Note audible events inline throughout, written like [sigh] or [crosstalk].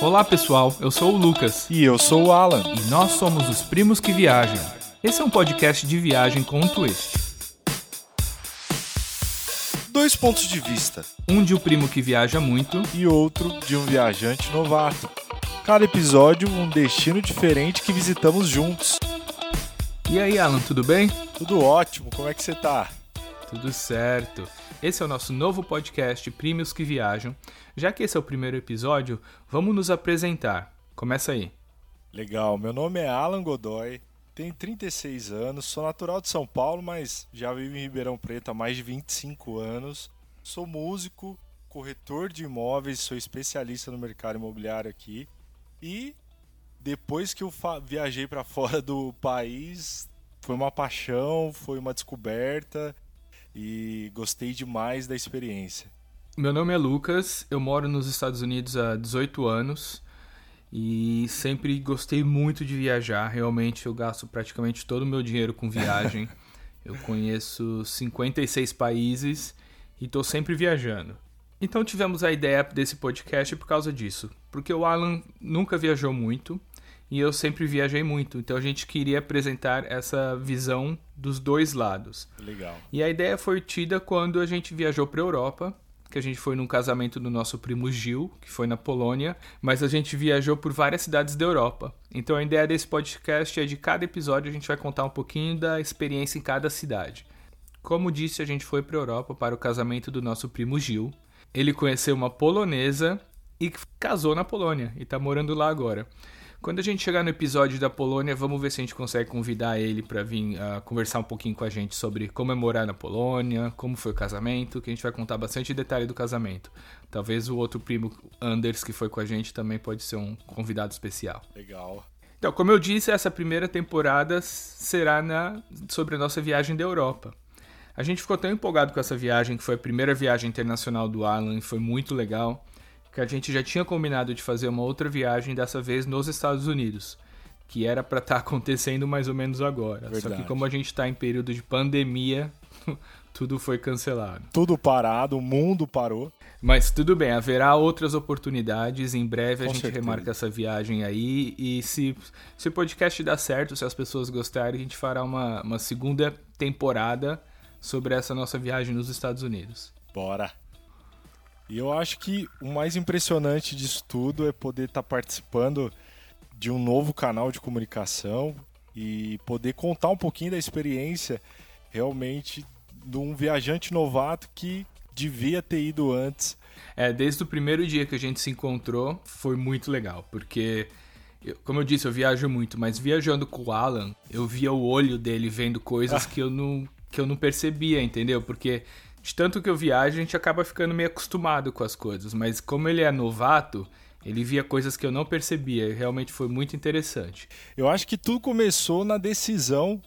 Olá pessoal, eu sou o Lucas E eu sou o Alan. e nós somos os Primos que Viajam. Esse é um podcast de viagem com um twist. Dois pontos de vista Um de o primo que viaja muito e outro de um viajante novato. Cada episódio, um destino diferente que visitamos juntos. E aí, Alan, tudo bem? Tudo ótimo, como é que você tá? Tudo certo. Esse é o nosso novo podcast Primos que Viajam. Já que esse é o primeiro episódio, vamos nos apresentar. Começa aí. Legal, meu nome é Alan Godoy, tenho 36 anos, sou natural de São Paulo, mas já vivo em Ribeirão Preto há mais de 25 anos. Sou músico, corretor de imóveis, sou especialista no mercado imobiliário aqui. E depois que eu viajei para fora do país, foi uma paixão, foi uma descoberta e gostei demais da experiência. Meu nome é Lucas, eu moro nos Estados Unidos há 18 anos e sempre gostei muito de viajar. Realmente eu gasto praticamente todo o meu dinheiro com viagem. [laughs] eu conheço 56 países e estou sempre viajando. Então tivemos a ideia desse podcast por causa disso, porque o Alan nunca viajou muito e eu sempre viajei muito. Então a gente queria apresentar essa visão dos dois lados. Legal. E a ideia foi tida quando a gente viajou para Europa, que a gente foi num casamento do nosso primo Gil, que foi na Polônia, mas a gente viajou por várias cidades da Europa. Então a ideia desse podcast é de cada episódio a gente vai contar um pouquinho da experiência em cada cidade. Como disse, a gente foi para Europa para o casamento do nosso primo Gil. Ele conheceu uma polonesa e casou na Polônia e está morando lá agora. Quando a gente chegar no episódio da Polônia, vamos ver se a gente consegue convidar ele para vir ah, conversar um pouquinho com a gente sobre como é morar na Polônia, como foi o casamento, que a gente vai contar bastante detalhe do casamento. Talvez o outro primo Anders que foi com a gente também pode ser um convidado especial. Legal. Então, como eu disse, essa primeira temporada será na, sobre a nossa viagem da Europa. A gente ficou tão empolgado com essa viagem, que foi a primeira viagem internacional do Alan, e foi muito legal, que a gente já tinha combinado de fazer uma outra viagem, dessa vez nos Estados Unidos, que era para estar [laughs] acontecendo mais ou menos agora. Só que Verdade. como a gente está em período de pandemia, [laughs] tudo foi cancelado. Tudo parado, o mundo parou. Mas tudo bem, haverá outras oportunidades. Em breve a Com gente certeza. remarca essa viagem aí. E se, se o podcast dar certo, se as pessoas gostarem, a gente fará uma, uma segunda temporada sobre essa nossa viagem nos Estados Unidos. Bora. E eu acho que o mais impressionante disso tudo é poder estar participando de um novo canal de comunicação e poder contar um pouquinho da experiência realmente de um viajante novato que devia ter ido antes. É, desde o primeiro dia que a gente se encontrou, foi muito legal, porque, como eu disse, eu viajo muito, mas viajando com o Alan, eu via o olho dele vendo coisas que eu não, que eu não percebia, entendeu? Porque de tanto que eu viajo, a gente acaba ficando meio acostumado com as coisas, mas como ele é novato, ele via coisas que eu não percebia, e realmente foi muito interessante. Eu acho que tudo começou na decisão,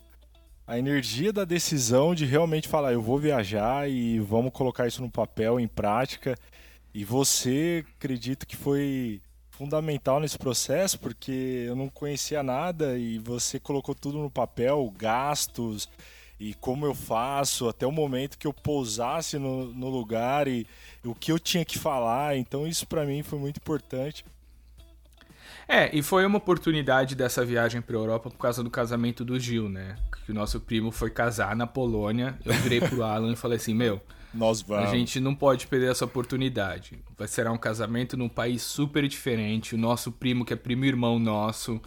a energia da decisão de realmente falar, eu vou viajar e vamos colocar isso no papel, em prática. E você, acredito que foi fundamental nesse processo, porque eu não conhecia nada e você colocou tudo no papel, gastos e como eu faço, até o momento que eu pousasse no, no lugar e o que eu tinha que falar. Então isso para mim foi muito importante. É, e foi uma oportunidade dessa viagem pra Europa por causa do casamento do Gil, né? Que o nosso primo foi casar na Polônia. Eu virei pro [laughs] Alan e falei assim: Meu, Nós a vamos. gente não pode perder essa oportunidade. Vai ser um casamento num país super diferente. O nosso primo, que é primo irmão nosso.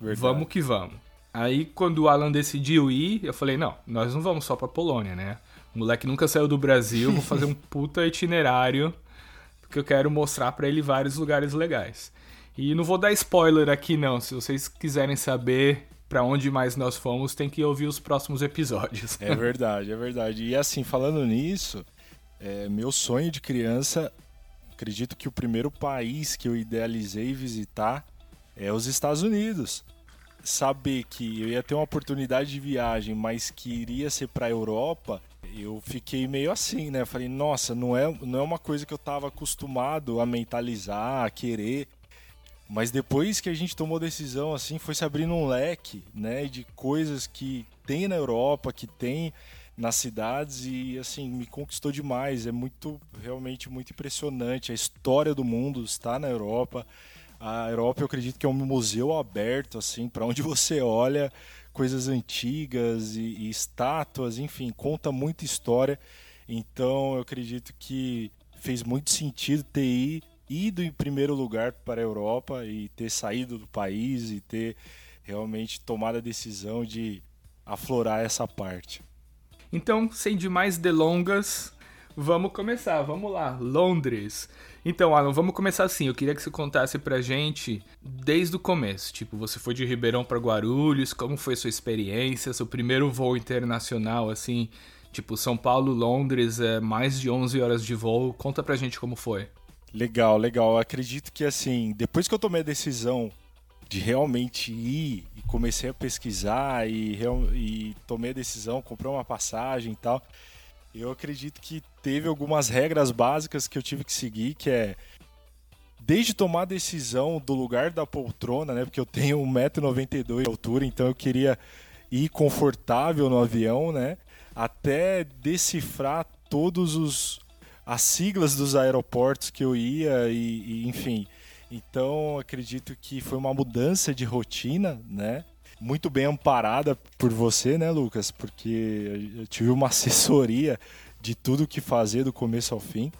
Verdade. Vamos que vamos. Aí, quando o Alan decidiu ir, eu falei: Não, nós não vamos só pra Polônia, né? O moleque nunca saiu do Brasil. Vou fazer um [laughs] puta itinerário. Porque eu quero mostrar pra ele vários lugares legais. E não vou dar spoiler aqui, não. Se vocês quiserem saber pra onde mais nós fomos, tem que ouvir os próximos episódios. É verdade, é verdade. E assim, falando nisso, é, meu sonho de criança, acredito que o primeiro país que eu idealizei visitar é os Estados Unidos. Saber que eu ia ter uma oportunidade de viagem, mas que iria ser para a Europa, eu fiquei meio assim, né? Falei, nossa, não é, não é uma coisa que eu estava acostumado a mentalizar, a querer. Mas depois que a gente tomou decisão, assim, foi se abrindo um leque, né, de coisas que tem na Europa, que tem nas cidades e assim me conquistou demais. É muito realmente muito impressionante. A história do mundo está na Europa. A Europa eu acredito que é um museu aberto assim para onde [laughs] você olha coisas antigas e, e estátuas, enfim, conta muita história. Então eu acredito que fez muito sentido ter ido em primeiro lugar para a Europa e ter saído do país e ter realmente tomado a decisão de aflorar essa parte. Então, sem demais delongas, vamos começar. Vamos lá, Londres. Então, Alan, vamos começar assim. Eu queria que você contasse pra gente desde o começo. Tipo, você foi de Ribeirão para Guarulhos, como foi sua experiência, seu primeiro voo internacional, assim, tipo, São Paulo, Londres, é mais de 11 horas de voo. Conta pra gente como foi. Legal, legal. Eu acredito que, assim, depois que eu tomei a decisão de realmente ir e comecei a pesquisar e, e tomei a decisão, comprei uma passagem e tal eu acredito que teve algumas regras básicas que eu tive que seguir, que é desde tomar a decisão do lugar da poltrona, né? Porque eu tenho 1,92m de altura, então eu queria ir confortável no avião, né? Até decifrar todos os as siglas dos aeroportos que eu ia e, e enfim. Então acredito que foi uma mudança de rotina, né? muito bem amparada por você, né, Lucas? Porque eu tive uma [laughs] assessoria de tudo que fazer do começo ao fim.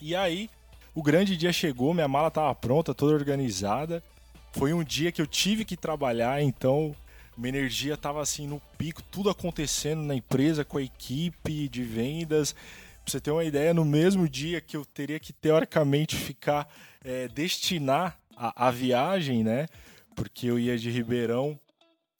E aí, o grande dia chegou, minha mala estava pronta, toda organizada. Foi um dia que eu tive que trabalhar, então minha energia estava assim no pico, tudo acontecendo na empresa, com a equipe de vendas. Pra você ter uma ideia, no mesmo dia que eu teria que teoricamente ficar é, destinar a, a viagem, né? Porque eu ia de Ribeirão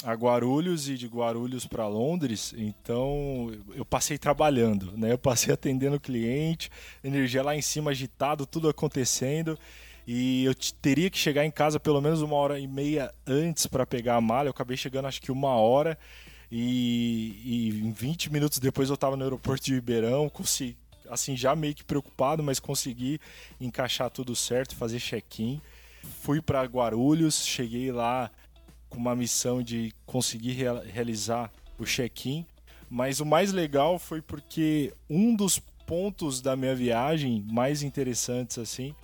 a Guarulhos e de Guarulhos para Londres, então eu passei trabalhando, né? Eu passei atendendo o cliente, energia lá em cima agitado, tudo acontecendo. E eu teria que chegar em casa pelo menos uma hora e meia antes para pegar a mala. Eu acabei chegando acho que uma hora. E, e em 20 minutos depois eu estava no aeroporto de Ribeirão, consegui, assim, já meio que preocupado, mas consegui encaixar tudo certo, fazer check-in. Fui para Guarulhos, cheguei lá com uma missão de conseguir rea realizar o check-in. Mas o mais legal foi porque um dos pontos da minha viagem mais interessantes assim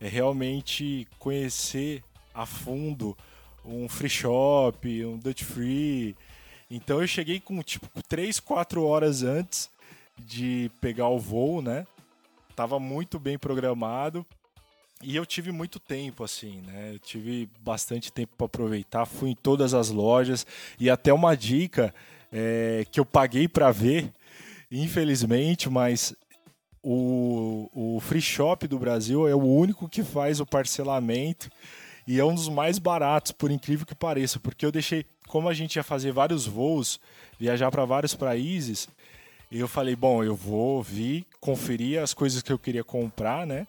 é realmente conhecer a fundo um free shop, um Dutch Free. Então eu cheguei com tipo 3, 4 horas antes de pegar o voo, né? Tava muito bem programado. E eu tive muito tempo, assim, né? Eu tive bastante tempo para aproveitar, fui em todas as lojas e até uma dica é, que eu paguei para ver, infelizmente, mas o, o Free Shop do Brasil é o único que faz o parcelamento e é um dos mais baratos, por incrível que pareça, porque eu deixei, como a gente ia fazer vários voos, viajar para vários países, eu falei, bom, eu vou vir, conferir as coisas que eu queria comprar, né?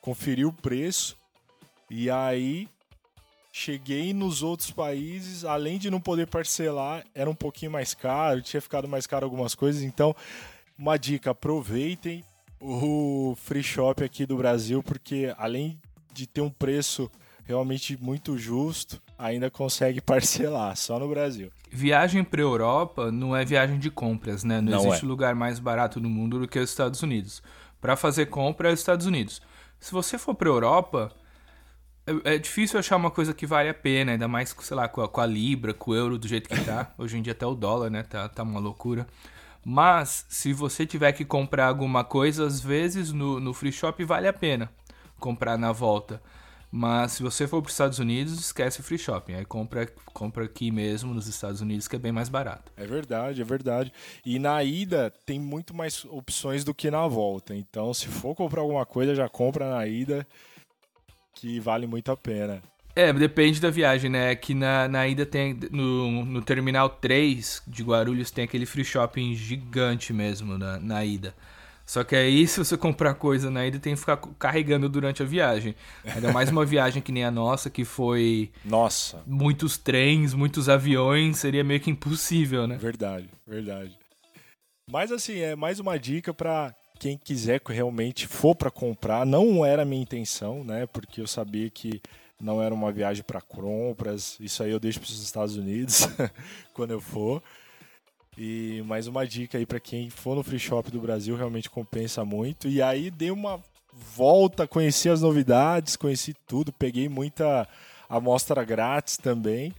Conferi o preço e aí cheguei nos outros países, além de não poder parcelar, era um pouquinho mais caro, tinha ficado mais caro algumas coisas, então uma dica, aproveitem o free shop aqui do Brasil, porque além de ter um preço realmente muito justo, ainda consegue parcelar, só no Brasil. Viagem para Europa não é viagem de compras, né? Não, não existe é. lugar mais barato no mundo do que os Estados Unidos. Para fazer compra é os Estados Unidos. Se você for pra Europa, é, é, difícil achar uma coisa que vale a pena, ainda mais, sei lá, com a, com a Libra, com o euro do jeito que tá. [laughs] Hoje em dia até o dólar, né? Tá, tá uma loucura. Mas, se você tiver que comprar alguma coisa, às vezes no, no free shop vale a pena comprar na volta. Mas se você for para os Estados Unidos, esquece free shopping. Aí compra, compra aqui mesmo nos Estados Unidos, que é bem mais barato. É verdade, é verdade. E na ida tem muito mais opções do que na volta. Então, se for comprar alguma coisa, já compra na ida, que vale muito a pena. É, depende da viagem, né? Aqui na, na ida tem. No, no Terminal 3 de Guarulhos tem aquele free shopping gigante mesmo na, na ida. Só que aí, se você comprar coisa na ida, tem que ficar carregando durante a viagem. Ainda mais uma [laughs] viagem que nem a nossa, que foi. Nossa! Muitos trens, muitos aviões, seria meio que impossível, né? Verdade, verdade. Mas assim, é mais uma dica para quem quiser realmente for para comprar. Não era a minha intenção, né? Porque eu sabia que não era uma viagem para compras. Isso aí eu deixo para os Estados Unidos [laughs] quando eu for. E mais uma dica aí para quem for no free shop do Brasil, realmente compensa muito. E aí dei uma volta, conheci as novidades, conheci tudo, peguei muita amostra grátis também,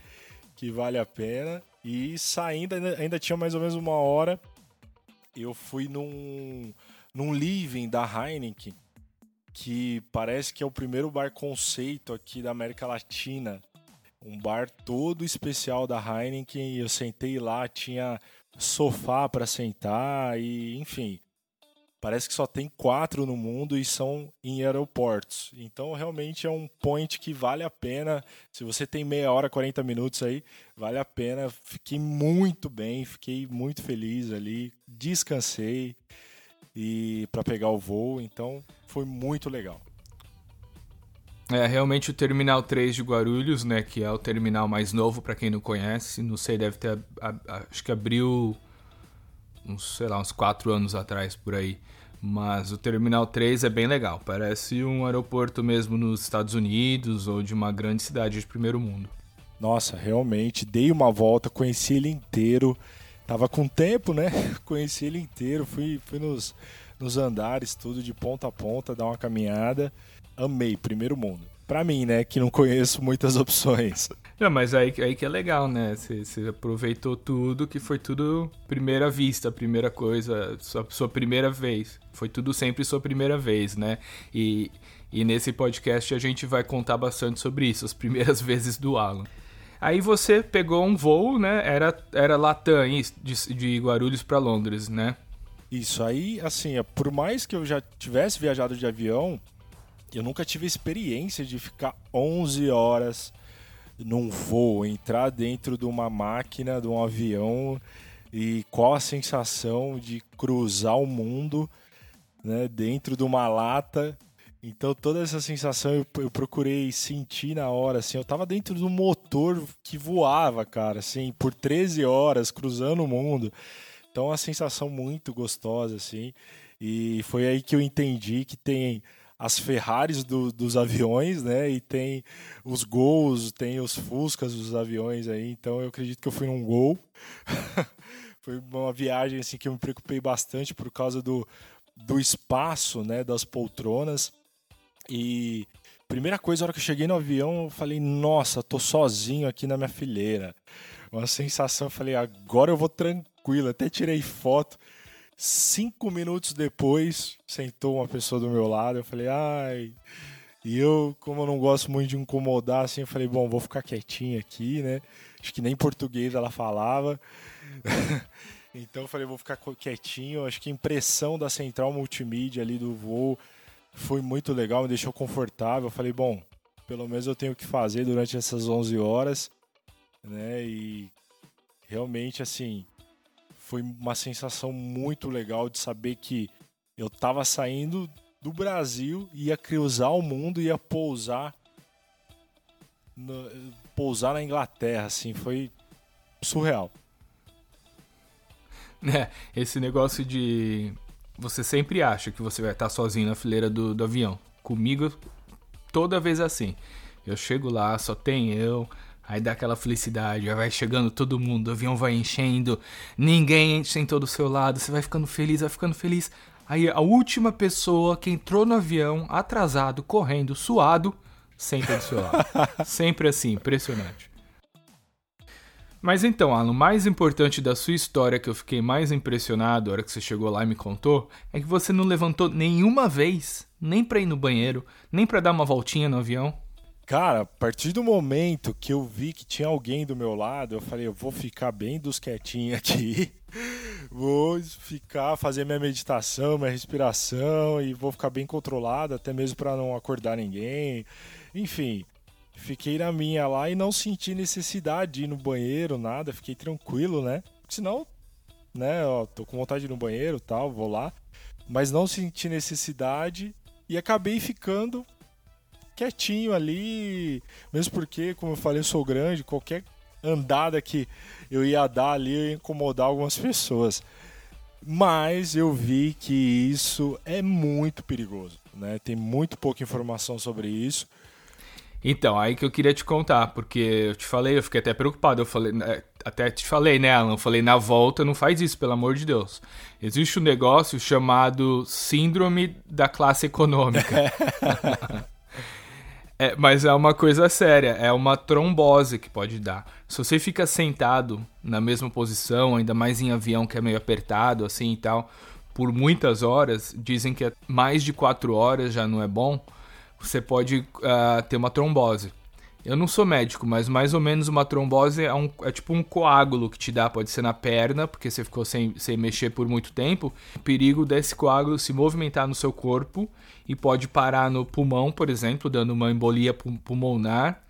que vale a pena. E saindo, ainda tinha mais ou menos uma hora, eu fui num, num living da Heineken, que parece que é o primeiro bar conceito aqui da América Latina. Um bar todo especial da Heineken. E eu sentei lá, tinha sofá para sentar e, enfim, Parece que só tem quatro no mundo e são em aeroportos. Então, realmente é um point que vale a pena. Se você tem meia hora, 40 minutos aí, vale a pena. Fiquei muito bem, fiquei muito feliz ali. Descansei e para pegar o voo. Então, foi muito legal. É, realmente o Terminal 3 de Guarulhos, né, que é o terminal mais novo para quem não conhece, não sei, deve ter acho que abriu uns, sei lá, uns 4 anos atrás por aí. Mas o Terminal 3 é bem legal, parece um aeroporto mesmo nos Estados Unidos ou de uma grande cidade de primeiro mundo. Nossa, realmente, dei uma volta, conheci ele inteiro. Tava com tempo, né? [laughs] conheci ele inteiro, fui, fui nos, nos andares, tudo de ponta a ponta, dar uma caminhada. Amei, primeiro mundo. Pra mim, né, que não conheço muitas opções. Não, mas aí, aí que é legal, né? Você, aproveitou tudo, que foi tudo primeira vista, primeira coisa, sua, sua primeira vez. Foi tudo sempre sua primeira vez, né? E, e nesse podcast a gente vai contar bastante sobre isso, as primeiras [laughs] vezes do Alan. Aí você pegou um voo, né? Era, era Latam, de, de Guarulhos para Londres, né? Isso aí, assim, por mais que eu já tivesse viajado de avião, eu nunca tive experiência de ficar 11 horas num voo, entrar dentro de uma máquina, de um avião e qual a sensação de cruzar o mundo né, dentro de uma lata. Então toda essa sensação eu, eu procurei sentir na hora, assim, eu tava dentro do motor que voava, cara, assim, por 13 horas cruzando o mundo. Então é uma sensação muito gostosa, assim. E foi aí que eu entendi que tem as Ferraris do, dos aviões, né? E tem os gols, tem os Fuscas dos aviões aí. Então eu acredito que eu fui num gol. [laughs] Foi uma viagem assim que eu me preocupei bastante por causa do, do espaço, né? Das poltronas. E primeira coisa, na hora que eu cheguei no avião, eu falei, nossa, tô sozinho aqui na minha fileira. Uma sensação, eu falei, agora eu vou tranquilo. Até tirei foto. Cinco minutos depois, sentou uma pessoa do meu lado. Eu falei, ai. E eu, como eu não gosto muito de incomodar, assim, eu falei, bom, vou ficar quietinho aqui, né? Acho que nem português ela falava. [laughs] então eu falei, vou ficar quietinho. Acho que a impressão da central multimídia ali do voo foi muito legal, me deixou confortável. Eu falei, bom, pelo menos eu tenho o que fazer durante essas 11 horas, né? E realmente, assim, foi uma sensação muito legal de saber que eu estava saindo do Brasil, ia cruzar o mundo, ia pousar no, pousar na Inglaterra, assim, foi surreal. [laughs] É, esse negócio de você sempre acha que você vai estar sozinho na fileira do, do avião. Comigo, toda vez assim. Eu chego lá, só tem eu, Aí dá aquela felicidade, aí vai chegando todo mundo, o avião vai enchendo, ninguém sentou do seu lado, você vai ficando feliz, vai ficando feliz. Aí a última pessoa que entrou no avião, atrasado, correndo, suado, senta do seu lado. [laughs] Sempre assim, impressionante. Mas então, Alan, o mais importante da sua história que eu fiquei mais impressionado na hora que você chegou lá e me contou é que você não levantou nenhuma vez, nem pra ir no banheiro, nem pra dar uma voltinha no avião. Cara, a partir do momento que eu vi que tinha alguém do meu lado, eu falei, eu vou ficar bem dos quietinhos aqui. [laughs] vou ficar, fazer minha meditação, minha respiração e vou ficar bem controlado, até mesmo para não acordar ninguém. Enfim, fiquei na minha lá e não senti necessidade de ir no banheiro, nada, fiquei tranquilo, né? Senão, né, ó, tô com vontade de ir no banheiro, tal, vou lá, mas não senti necessidade e acabei ficando quietinho ali, mesmo porque, como eu falei, eu sou grande, qualquer andada que eu ia dar ali ia incomodar algumas pessoas. Mas eu vi que isso é muito perigoso, né? Tem muito pouca informação sobre isso. Então, aí que eu queria te contar, porque eu te falei, eu fiquei até preocupado. Eu falei, né, até te falei, né, Alan? Falei, na volta não faz isso, pelo amor de Deus. Existe um negócio chamado Síndrome da Classe Econômica. [laughs] é, mas é uma coisa séria, é uma trombose que pode dar. Se você fica sentado na mesma posição, ainda mais em avião que é meio apertado, assim e tal, por muitas horas, dizem que é mais de quatro horas já não é bom, você pode uh, ter uma trombose. Eu não sou médico, mas mais ou menos uma trombose é, um, é tipo um coágulo que te dá, pode ser na perna, porque você ficou sem, sem mexer por muito tempo. O perigo desse coágulo se movimentar no seu corpo e pode parar no pulmão, por exemplo, dando uma embolia pulmonar.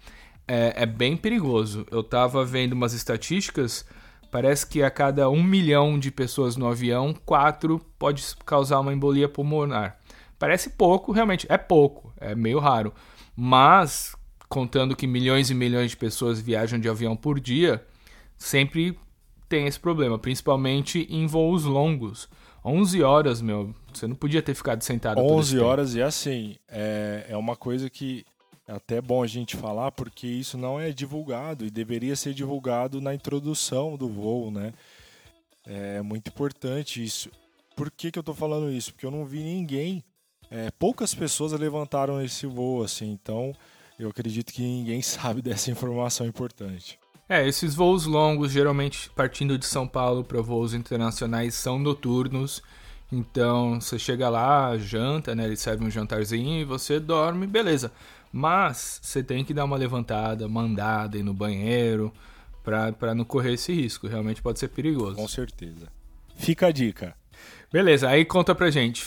É, é bem perigoso. Eu tava vendo umas estatísticas, parece que a cada um milhão de pessoas no avião, quatro pode causar uma embolia pulmonar. Parece pouco, realmente é pouco, é meio raro. Mas contando que milhões e milhões de pessoas viajam de avião por dia, sempre tem esse problema, principalmente em voos longos. 11 horas, meu, você não podia ter ficado sentado 11 horas e assim, é, é uma coisa que é até bom a gente falar porque isso não é divulgado e deveria ser divulgado na introdução do voo, né? É muito importante isso. Por que, que eu tô falando isso? Porque eu não vi ninguém, é, poucas pessoas levantaram esse voo, assim, então eu acredito que ninguém [laughs] sabe dessa informação importante. É, esses voos longos, geralmente partindo de São Paulo para voos internacionais, são noturnos. Então você chega lá, janta, né? Eles servem um jantarzinho e você dorme, beleza. Mas você tem que dar uma levantada, mandada ir no banheiro, para não correr esse risco. Realmente pode ser perigoso. Com certeza. Fica a dica. Beleza, aí conta pra gente.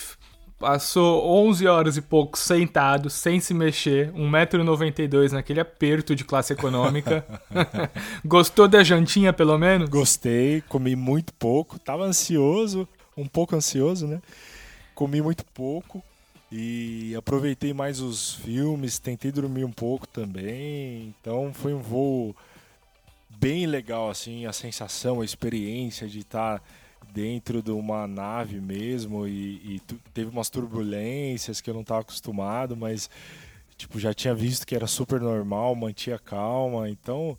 Passou 11 horas e pouco sentado, sem se mexer, 1,92m naquele aperto de classe econômica. [laughs] Gostou da jantinha, pelo menos? Gostei, comi muito pouco, tava ansioso, um pouco ansioso, né? Comi muito pouco e aproveitei mais os filmes, tentei dormir um pouco também. Então foi um voo bem legal, assim, a sensação, a experiência de estar. Tá dentro de uma nave mesmo e, e teve umas turbulências que eu não estava acostumado, mas tipo já tinha visto que era super normal, mantinha calma, então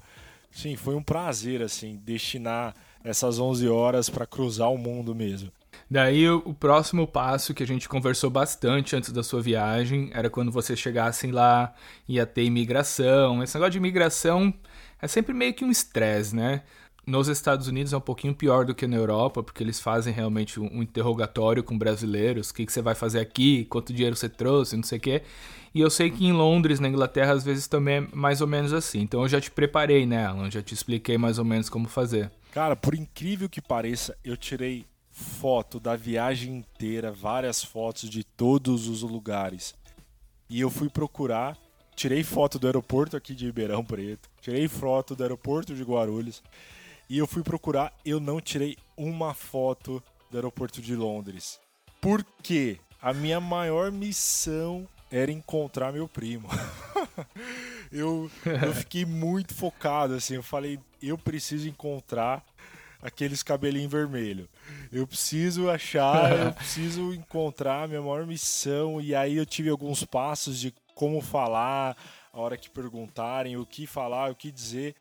sim, foi um prazer assim destinar essas 11 horas para cruzar o mundo mesmo. Daí o próximo passo que a gente conversou bastante antes da sua viagem era quando você chegassem lá, ia ter imigração. Esse negócio de imigração é sempre meio que um estresse, né? Nos Estados Unidos é um pouquinho pior do que na Europa, porque eles fazem realmente um interrogatório com brasileiros, o que, que você vai fazer aqui, quanto dinheiro você trouxe, não sei o quê. E eu sei que em Londres, na Inglaterra, às vezes também é mais ou menos assim. Então eu já te preparei, né, Alan? Já te expliquei mais ou menos como fazer. Cara, por incrível que pareça, eu tirei foto da viagem inteira, várias fotos de todos os lugares. E eu fui procurar, tirei foto do aeroporto aqui de Ribeirão Preto, tirei foto do aeroporto de Guarulhos e eu fui procurar, eu não tirei uma foto do aeroporto de Londres. Por quê? A minha maior missão era encontrar meu primo. [laughs] eu, eu fiquei muito focado, assim, eu falei, eu preciso encontrar aqueles cabelinhos vermelhos. Eu preciso achar, eu [laughs] preciso encontrar a minha maior missão. E aí eu tive alguns passos de como falar, a hora que perguntarem, o que falar, o que dizer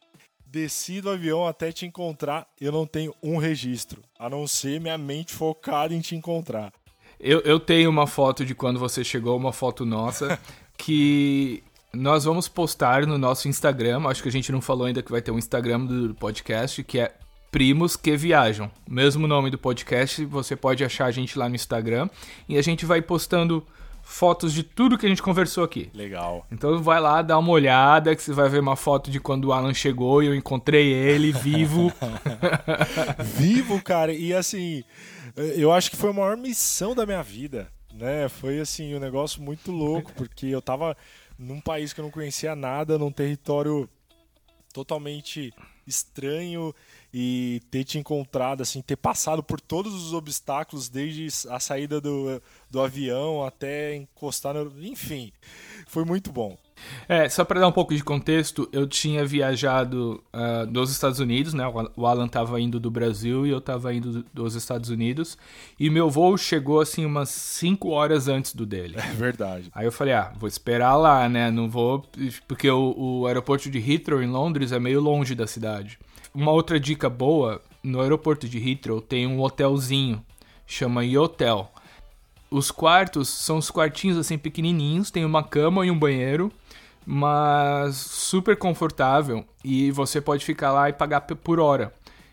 desci do avião até te encontrar, eu não tenho um registro, a não ser minha mente focada em te encontrar. Eu, eu tenho uma foto de quando você chegou, uma foto nossa, [laughs] que nós vamos postar no nosso Instagram. Acho que a gente não falou ainda que vai ter um Instagram do podcast, que é Primos que Viajam. Mesmo nome do podcast, você pode achar a gente lá no Instagram. E a gente vai postando fotos de tudo que a gente conversou aqui. Legal. Então vai lá, dá uma olhada, que você vai ver uma foto de quando o Alan chegou e eu encontrei ele vivo. [laughs] vivo, cara. E assim, eu acho que foi a maior missão da minha vida, né? Foi assim, um negócio muito louco, porque eu tava num país que eu não conhecia nada, num território totalmente estranho e ter te encontrado, assim, ter passado por todos os obstáculos, desde a saída do, do avião até encostar no. Enfim, foi muito bom. É, só para dar um pouco de contexto, eu tinha viajado uh, dos Estados Unidos, né? O Alan estava indo do Brasil e eu estava indo dos Estados Unidos. E meu voo chegou assim umas 5 horas antes do dele. É verdade. Aí eu falei, ah, vou esperar lá, né? Não vou. Porque o, o aeroporto de Heathrow em Londres é meio longe da cidade. uma outra dica boa, no aeroporto de Heathrow tem um hotelzinho, chama Yotel. Os quartos são os quartinhos assim pequenininhos, tem uma cama e um banheiro, mas super confortável e você pode ficar lá e pagar por hora.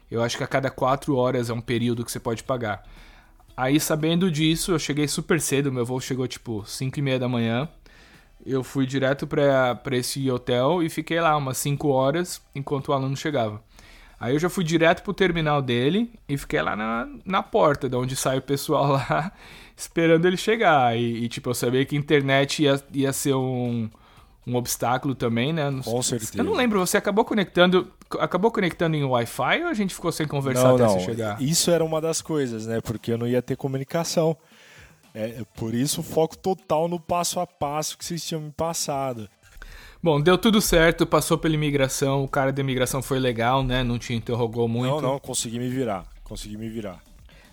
Eu acho que a cada quatro horas é um período que você pode pagar. Aí, sabendo disso, eu cheguei super cedo, meu voo chegou tipo 5 e meia da manhã. Eu fui direto para esse hotel e fiquei lá umas 5 horas enquanto o aluno chegava. Aí eu já fui direto pro terminal dele e fiquei lá na, na porta, de onde sai o pessoal [laughs] lá, esperando ele chegar. E, e tipo, eu sabia que a internet ia, ia ser um, um obstáculo também, né? Com certeza. Eu não lembro, você acabou conectando, acabou conectando em Wi-Fi ou a gente ficou sem conversar não, até não. você chegar? Isso era uma das coisas, né? Porque eu não ia ter comunicação. É, por isso o foco total no passo a passo que vocês tinham me passado. Bom, deu tudo certo, passou pela imigração, o cara da imigração foi legal, né? Não te interrogou muito. Não, não, consegui me virar. Consegui me virar.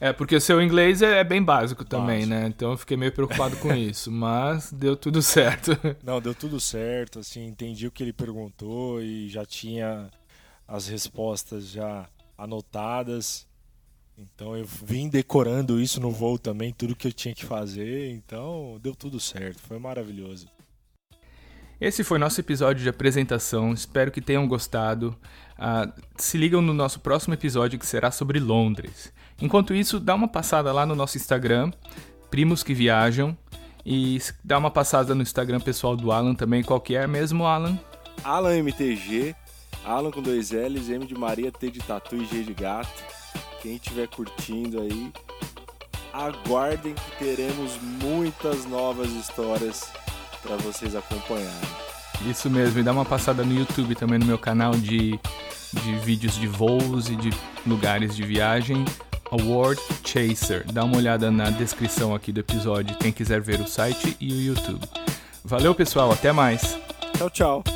É, porque o seu inglês é, é bem básico também, básico. né? Então eu fiquei meio preocupado com [laughs] isso, mas deu tudo certo. Não, deu tudo certo, assim, entendi o que ele perguntou e já tinha as respostas já anotadas. Então eu vim decorando isso no voo também, tudo que eu tinha que fazer, então deu tudo certo, foi maravilhoso. Esse foi nosso episódio de apresentação, espero que tenham gostado. Uh, se ligam no nosso próximo episódio que será sobre Londres. Enquanto isso, dá uma passada lá no nosso Instagram, Primos que Viajam, e dá uma passada no Instagram pessoal do Alan também, qual que é mesmo, Alan? Alan MTG, Alan com dois L's, M de Maria, T de Tatu e G de Gato. Quem estiver curtindo aí, aguardem que teremos muitas novas histórias para vocês acompanharem. Isso mesmo, e dá uma passada no YouTube também no meu canal de, de vídeos de voos e de lugares de viagem. Award Chaser. Dá uma olhada na descrição aqui do episódio, quem quiser ver o site e o YouTube. Valeu, pessoal, até mais. Tchau, tchau.